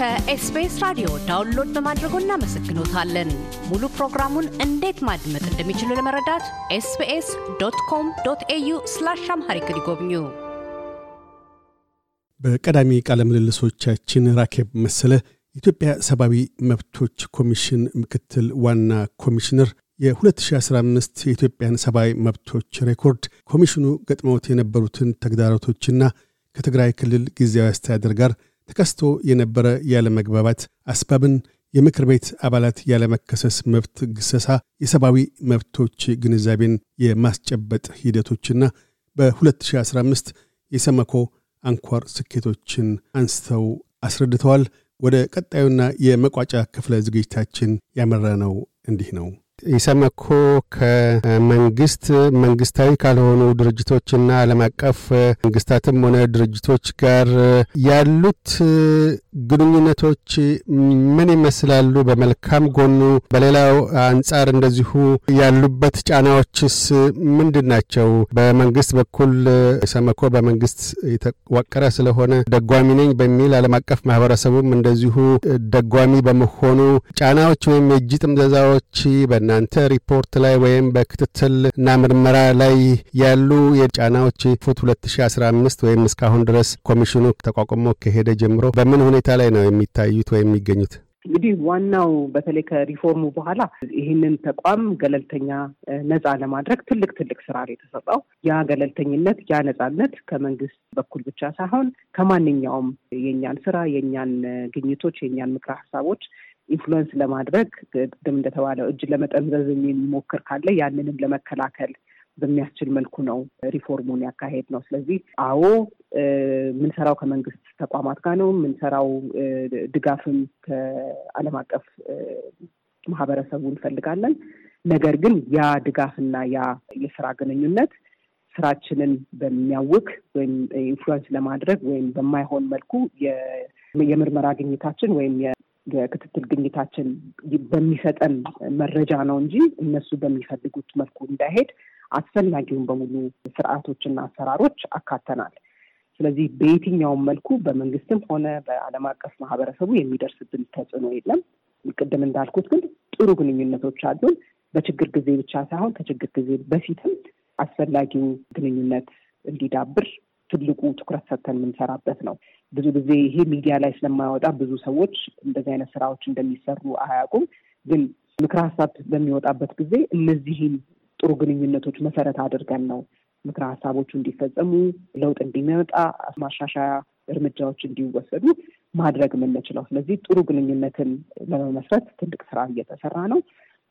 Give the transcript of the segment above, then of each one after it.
ከ SBS ራዲዮ download በማድረጎ እናመሰግኖታለን። ሙሉ ፕሮግራሙን እንዴት ማድመጥ እንደሚችሉ ለመረዳት SBS dot com dot au slash Amharic ይጎብኙ። በቀዳሚ ቃለ ምልልሶቻችን ራኬብ መሰለ የኢትዮጵያ ሰብአዊ መብቶች ኮሚሽን ምክትል ዋና ኮሚሽነር የ2015 የኢትዮጵያን ሰብአዊ መብቶች record ኮሚሽኑ ገጥመውት የነበሩትን ተግዳሮቶችና ከትግራይ ክልል ጊዜያዊ አስተዳደር ጋር ተከስቶ የነበረ ያለመግባባት አስባብን፣ የምክር ቤት አባላት ያለመከሰስ መብት ግሰሳ፣ የሰብአዊ መብቶች ግንዛቤን የማስጨበጥ ሂደቶችና በ2015 የሰመኮ አንኳር ስኬቶችን አንስተው አስረድተዋል። ወደ ቀጣዩና የመቋጫ ክፍለ ዝግጅታችን ያመራ ነው እንዲህ ነው። ኢሰመኮ ከመንግስት መንግስታዊ ካልሆኑ ድርጅቶችና ዓለም አቀፍ መንግስታትም ሆነ ድርጅቶች ጋር ያሉት ግንኙነቶች ምን ይመስላሉ? በመልካም ጎኑ፣ በሌላው አንጻር እንደዚሁ ያሉበት ጫናዎችስ ምንድን ናቸው? በመንግስት በኩል ኢሰመኮ በመንግስት የተዋቀረ ስለሆነ ደጓሚ ነኝ በሚል ዓለም አቀፍ ማህበረሰቡም እንደዚሁ ደጓሚ በመሆኑ ጫናዎች ወይም የእጅ ጥምዘዛዎች በእናንተ ሪፖርት ላይ ወይም በክትትል እና ምርመራ ላይ ያሉ የጫናዎች ፉት 2015 ወይም እስካሁን ድረስ ኮሚሽኑ ተቋቁሞ ከሄደ ጀምሮ በምን ሁኔታ ላይ ነው የሚታዩት ወይም የሚገኙት? እንግዲህ ዋናው በተለይ ከሪፎርሙ በኋላ ይህንን ተቋም ገለልተኛ ነፃ ለማድረግ ትልቅ ትልቅ ስራ ነው የተሰራው። ያ ገለልተኝነት፣ ያ ነፃነት ከመንግስት በኩል ብቻ ሳይሆን ከማንኛውም የእኛን ስራ፣ የእኛን ግኝቶች፣ የእኛን ምክረ ሀሳቦች influence ለማድረግ ቅድም እንደተባለው እጅ ለመጠምዘዝ የሚሞክር ካለ ያንንም ለመከላከል በሚያስችል መልኩ ነው ሪፎርሙን ያካሄድ ነው። ስለዚህ አዎ የምንሰራው ከመንግስት ተቋማት ጋር ነው የምንሰራው። ድጋፍም ከዓለም አቀፍ ማህበረሰቡ እንፈልጋለን። ነገር ግን ያ ድጋፍና ያ የስራ ግንኙነት ስራችንን በሚያውክ ወይም ኢንፍሉወንስ ለማድረግ ወይም በማይሆን መልኩ የምርመራ ግኝታችን ወይም የክትትል ግኝታችን በሚሰጠን መረጃ ነው እንጂ እነሱ በሚፈልጉት መልኩ እንዳይሄድ አስፈላጊውን በሙሉ ስርዓቶችና አሰራሮች አካተናል። ስለዚህ በየትኛውም መልኩ በመንግስትም ሆነ በዓለም አቀፍ ማህበረሰቡ የሚደርስብን ተጽዕኖ የለም። ቅድም እንዳልኩት ግን ጥሩ ግንኙነቶች አሉን። በችግር ጊዜ ብቻ ሳይሆን ከችግር ጊዜ በፊትም አስፈላጊው ግንኙነት እንዲዳብር ትልቁ ትኩረት ሰጥተን የምንሰራበት ነው። ብዙ ጊዜ ይሄ ሚዲያ ላይ ስለማያወጣ ብዙ ሰዎች እንደዚህ አይነት ስራዎች እንደሚሰሩ አያውቁም። ግን ምክረ ሀሳብ በሚወጣበት ጊዜ እነዚህን ጥሩ ግንኙነቶች መሰረት አድርገን ነው ምክረ ሀሳቦቹ እንዲፈጸሙ፣ ለውጥ እንዲመጣ፣ ማሻሻያ እርምጃዎች እንዲወሰዱ ማድረግ የምንችለው። ስለዚህ ጥሩ ግንኙነትን ለመመስረት ትልቅ ስራ እየተሰራ ነው።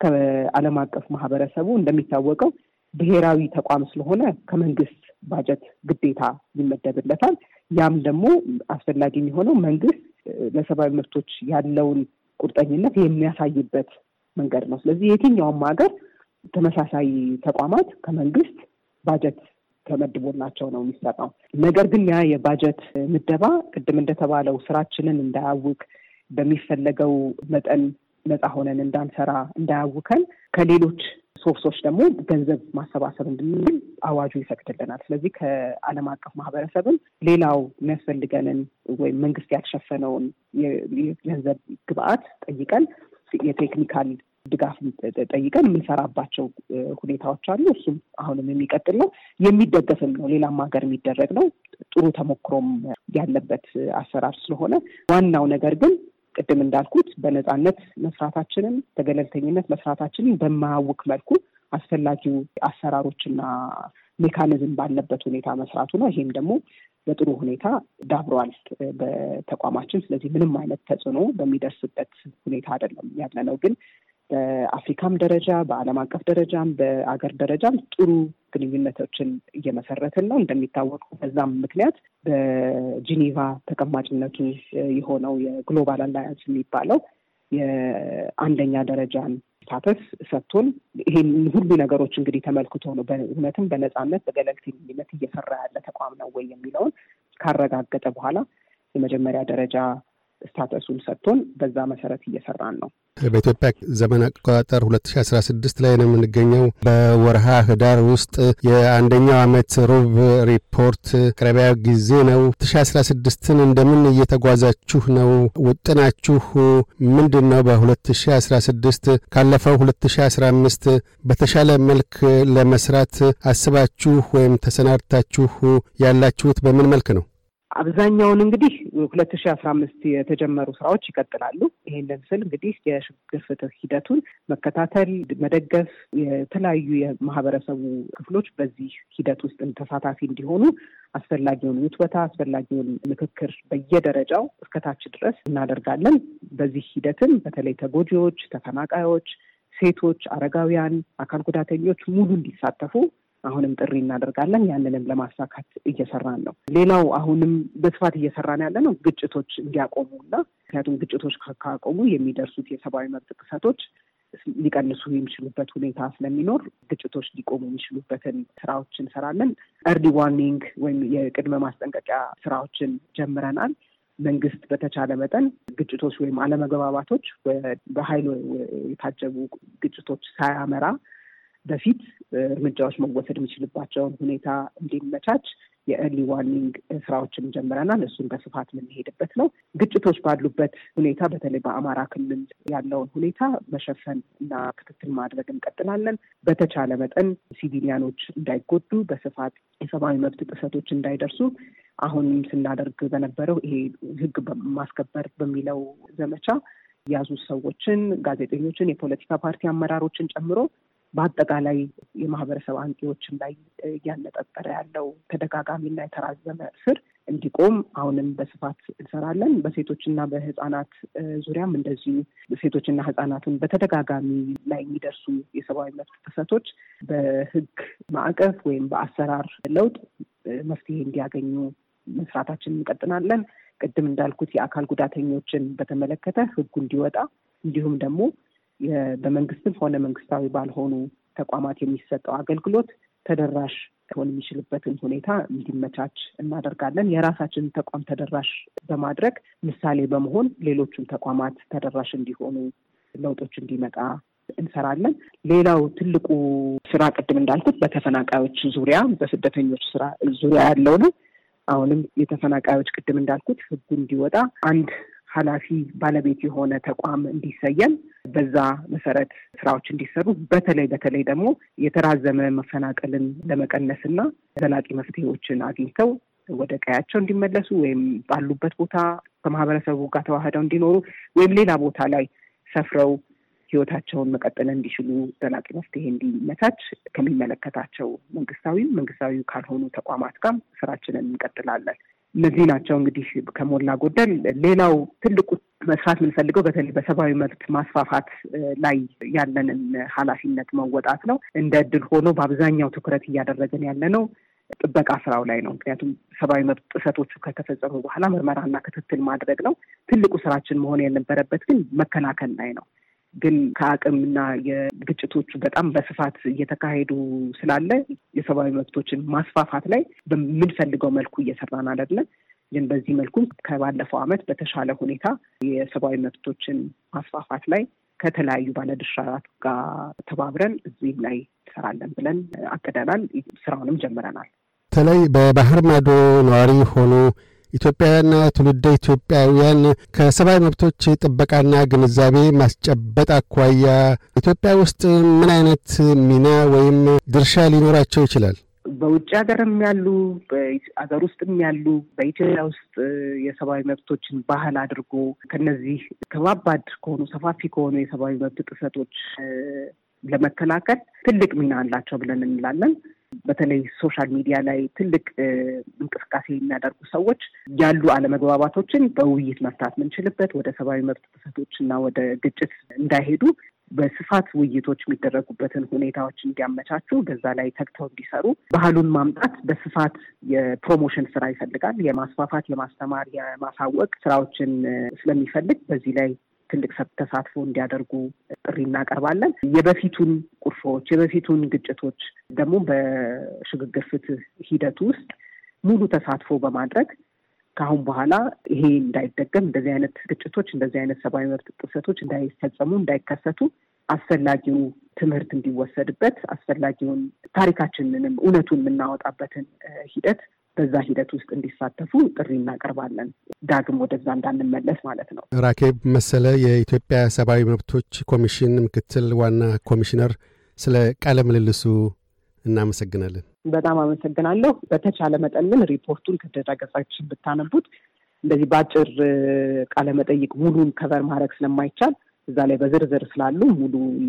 ከዓለም አቀፍ ማህበረሰቡ እንደሚታወቀው ብሔራዊ ተቋም ስለሆነ ከመንግስት ባጀት ግዴታ ይመደብለታል። ያም ደግሞ አስፈላጊ የሚሆነው መንግስት ለሰብአዊ መብቶች ያለውን ቁርጠኝነት የሚያሳይበት መንገድ ነው። ስለዚህ የትኛውም ሀገር ተመሳሳይ ተቋማት ከመንግስት ባጀት ተመድቦላቸው ነው የሚሰራው። ነገር ግን ያ የባጀት ምደባ ቅድም እንደተባለው ስራችንን እንዳያውክ በሚፈለገው መጠን ነፃ ሆነን እንዳንሰራ እንዳያውከን ከሌሎች ሶርሶች ደግሞ ገንዘብ ማሰባሰብ እንድንል አዋጁ ይፈቅድልናል። ስለዚህ ከዓለም አቀፍ ማህበረሰብም ሌላው የሚያስፈልገንን ወይም መንግስት ያልሸፈነውን የገንዘብ ግብአት ጠይቀን የቴክኒካል ድጋፍ ጠይቀን የምንሰራባቸው ሁኔታዎች አሉ። እሱም አሁንም የሚቀጥል ነው፣ የሚደገፍም ነው። ሌላም ሀገር የሚደረግ ነው። ጥሩ ተሞክሮም ያለበት አሰራር ስለሆነ ዋናው ነገር ግን ቅድም እንዳልኩት በነፃነት መስራታችንን በገለልተኝነት መስራታችንን በማያውክ መልኩ አስፈላጊው አሰራሮችና mechanism ባለበት ሁኔታ መስራቱ ነው። ይሄም ደግሞ በጥሩ ሁኔታ ዳብሯል በተቋማችን። ስለዚህ ምንም አይነት ተጽዕኖ በሚደርስበት ሁኔታ አይደለም ያለ ነው። ግን በአፍሪካም ደረጃ በዓለም አቀፍ ደረጃም በአገር ደረጃም ጥሩ ግንኙነቶችን እየመሰረትን ነው። እንደሚታወቀው በዛም ምክንያት በጂኒቫ ተቀማጭነቱ የሆነው የ Global Alliance የሚባለው የአንደኛ ደረጃን status ሰጥቶን ይሄን ሁሉ ነገሮች እንግዲህ ተመልክቶ ነው በእውነትም በነፃነት በገለልተኝነት እየሰራ ያለ ተቋም ነው ወይ የሚለውን ካረጋገጠ በኋላ የመጀመሪያ ደረጃ status ኡን ሰጥቶን በዛ መሰረት እየሰራን ነው። በኢትዮጵያ ዘመን አቆጣጠር 2016 ላይ ነው የምንገኘው። በወርሃ ህዳር ውስጥ የአንደኛው ዓመት ሩብ ሪፖርት ቅረቢያ ጊዜ ነው። 2016ን እንደምን እየተጓዛችሁ ነው? ውጥናችሁ ምንድን ነው? በ2016 ካለፈው 2015 በተሻለ መልክ ለመስራት አስባችሁ ወይም ተሰናድታችሁ ያላችሁት በምን መልክ ነው? አብዛኛውን እንግዲህ ሁለት ሺ አስራ አምስት የተጀመሩ ስራዎች ይቀጥላሉ። ይሄንን ስል እንግዲህ የሽግግር ፍትህ ሂደቱን መከታተል፣ መደገፍ፣ የተለያዩ የማህበረሰቡ ክፍሎች በዚህ ሂደት ውስጥ ተሳታፊ እንዲሆኑ አስፈላጊውን ውትወታ፣ አስፈላጊውን ምክክር በየደረጃው እስከታች ድረስ እናደርጋለን። በዚህ ሂደትም በተለይ ተጎጂዎች፣ ተፈናቃዮች፣ ሴቶች፣ አረጋውያን፣ አካል ጉዳተኞች ሙሉ እንዲሳተፉ አሁንም ጥሪ እናደርጋለን። ያንንም ለማሳካት እየሰራን ነው። ሌላው አሁንም በስፋት እየሰራን ያለ ነው ግጭቶች እንዲያቆሙ እና ምክንያቱም ግጭቶች ካቆሙ የሚደርሱት የሰብአዊ መብት ጥሰቶች ሊቀንሱ የሚችሉበት ሁኔታ ስለሚኖር ግጭቶች ሊቆሙ የሚችሉበትን ስራዎች እንሰራለን። early warning ወይም የቅድመ ማስጠንቀቂያ ስራዎችን ጀምረናል። መንግስት በተቻለ መጠን ግጭቶች ወይም አለመግባባቶች በኃይል የታጀቡ ግጭቶች ሳያመራ በፊት እርምጃዎች መወሰድ የሚችልባቸውን ሁኔታ እንዲመቻች የ early warning ስራዎችን ጀምረናል። እሱን በስፋት የምንሄድበት ነው። ግጭቶች ባሉበት ሁኔታ በተለይ በአማራ ክልል ያለውን ሁኔታ መሸፈን እና ክትትል ማድረግ እንቀጥላለን። በተቻለ መጠን civilian ኖች እንዳይጎዱ፣ በስፋት የሰብአዊ መብት ጥሰቶች እንዳይደርሱ አሁንም ስናደርግ በነበረው ይሄ ሕግ ማስከበር በሚለው ዘመቻ የያዙ ሰዎችን፣ ጋዜጠኞችን፣ የፖለቲካ ፓርቲ አመራሮችን ጨምሮ በአጠቃላይ የማህበረሰብ አንቂዎችን ላይ እያነጣጠረ ያለው ተደጋጋሚና የተራዘመ እስር እንዲቆም አሁንም በስፋት እንሰራለን። በሴቶችና በህጻናት ዙሪያም እንደዚሁ ሴቶችና ህጻናትን በተደጋጋሚ ላይ የሚደርሱ የሰብአዊ መብት ጥሰቶች በህግ ማዕቀፍ ወይም በአሰራር ለውጥ መፍትሄ እንዲያገኙ መስራታችን እንቀጥላለን። ቅድም እንዳልኩት የአካል ጉዳተኞችን በተመለከተ ህጉ እንዲወጣ እንዲሁም ደግሞ በመንግስትም ሆነ መንግስታዊ ባልሆኑ ተቋማት የሚሰጠው አገልግሎት ተደራሽ ሊሆን የሚችልበትን ሁኔታ እንዲመቻች እናደርጋለን። የራሳችንን ተቋም ተደራሽ በማድረግ ምሳሌ በመሆን ሌሎቹም ተቋማት ተደራሽ እንዲሆኑ ለውጦች እንዲመጣ እንሰራለን። ሌላው ትልቁ ስራ ቅድም እንዳልኩት በተፈናቃዮች ዙሪያ በስደተኞች ስራ ዙሪያ ያለው ነው። አሁንም የተፈናቃዮች ቅድም እንዳልኩት ህጉ እንዲወጣ አንድ ኃላፊ ባለቤት የሆነ ተቋም እንዲሰየም በዛ መሰረት ስራዎች እንዲሰሩ በተለይ በተለይ ደግሞ የተራዘመ መፈናቀልን ለመቀነስ እና ዘላቂ መፍትሄዎችን አግኝተው ወደ ቀያቸው እንዲመለሱ ወይም ባሉበት ቦታ ከማህበረሰቡ ጋር ተዋህደው እንዲኖሩ ወይም ሌላ ቦታ ላይ ሰፍረው ህይወታቸውን መቀጠል እንዲችሉ ዘላቂ መፍትሄ እንዲመቻች ከሚመለከታቸው መንግስታዊ መንግስታዊ ካልሆኑ ተቋማት ጋር ስራችንን እንቀጥላለን። እነዚህ ናቸው እንግዲህ ከሞላ ጎደል። ሌላው ትልቁ መስራት የምንፈልገው በተለይ በሰብአዊ መብት ማስፋፋት ላይ ያለንን ኃላፊነት መወጣት ነው። እንደ እድል ሆኖ በአብዛኛው ትኩረት እያደረገን ያለ ነው ጥበቃ ስራው ላይ ነው። ምክንያቱም ሰብአዊ መብት ጥሰቶቹ ከተፈጸሙ በኋላ ምርመራና ክትትል ማድረግ ነው። ትልቁ ስራችን መሆን የነበረበት ግን መከላከል ላይ ነው። ግን ከአቅምና የግጭቶቹ በጣም በስፋት እየተካሄዱ ስላለ የሰብአዊ መብቶችን ማስፋፋት ላይ በምንፈልገው መልኩ እየሰራን አይደለም። ግን በዚህ መልኩ ከባለፈው ዓመት በተሻለ ሁኔታ የሰብአዊ መብቶችን ማስፋፋት ላይ ከተለያዩ ባለድርሻት ጋር ተባብረን እዚህም ላይ እንሰራለን ብለን አቅደናል። ስራውንም ጀምረናል። በተለይ በባህር ማዶ ነዋሪ ሆኑ ኢትዮጵያውያንና ትውልደ ኢትዮጵያውያን ከሰብአዊ መብቶች ጥበቃና ግንዛቤ ማስጨበጥ አኳያ ኢትዮጵያ ውስጥ ምን አይነት ሚና ወይም ድርሻ ሊኖራቸው ይችላል? በውጭ ሀገርም ያሉ በሀገር ውስጥም ያሉ በኢትዮጵያ ውስጥ የሰብአዊ መብቶችን ባህል አድርጎ ከነዚህ ከባባድ ከሆኑ ሰፋፊ ከሆኑ የሰብአዊ መብት ጥሰቶች ለመከላከል ትልቅ ሚና አላቸው ብለን እንላለን። በተለይ social media ላይ ትልቅ እንቅስቃሴ የሚያደርጉ ሰዎች ያሉ አለመግባባቶችን በውይይት መፍታት የምንችልበት ወደ ሰብአዊ መብት ጥሰቶች እና ወደ ግጭት እንዳይሄዱ በስፋት ውይይቶች የሚደረጉበትን ሁኔታዎች እንዲያመቻቹ በዛ ላይ ተግተው እንዲሰሩ ባህሉን ማምጣት በስፋት የፕሮሞሽን ስራ ይፈልጋል። የማስፋፋት፣ የማስተማር፣ የማሳወቅ ስራዎችን ስለሚፈልግ በዚህ ላይ ትልቅ ተሳትፎ እንዲያደርጉ ጥሪ እናቀርባለን። የበፊቱን ቁርሾዎች፣ የበፊቱን ግጭቶች ደግሞ በሽግግር ፍትህ ሂደቱ ውስጥ ሙሉ ተሳትፎ በማድረግ ከአሁን በኋላ ይሄ እንዳይደገም እንደዚህ አይነት ግጭቶች፣ እንደዚህ አይነት ሰብአዊ መብት ጥሰቶች እንዳይፈጸሙ፣ እንዳይከሰቱ አስፈላጊው ትምህርት እንዲወሰድበት አስፈላጊውን ታሪካችንንም እውነቱን የምናወጣበትን ሂደት በዛ ሂደት ውስጥ እንዲሳተፉ ጥሪ እናቀርባለን። ዳግም ወደዛ እንዳንመለስ ማለት ነው። ራኬብ መሰለ የኢትዮጵያ ሰብአዊ መብቶች ኮሚሽን ምክትል ዋና ኮሚሽነር፣ ስለ ቃለ ምልልሱ እናመሰግናለን። በጣም አመሰግናለሁ። በተቻለ መጠን ግን ሪፖርቱን ከድረገጻችን ብታነቡት እንደዚህ በአጭር ቃለ መጠይቅ ሙሉን ከቨር ማድረግ ስለማይቻል እዛ ላይ በዝርዝር ስላሉ ሙሉን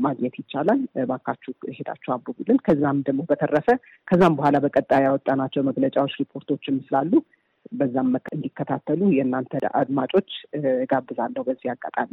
ማግኘት ይቻላል። ባካችሁ ሄዳችሁ አንብቡልን። ከዛም ደግሞ በተረፈ ከዛም በኋላ በቀጣይ ያወጣናቸው መግለጫዎች፣ ሪፖርቶችም ስላሉ በዛም እንዲከታተሉ የእናንተ አድማጮች ጋብዛለሁ። በዚህ አጋጣሚ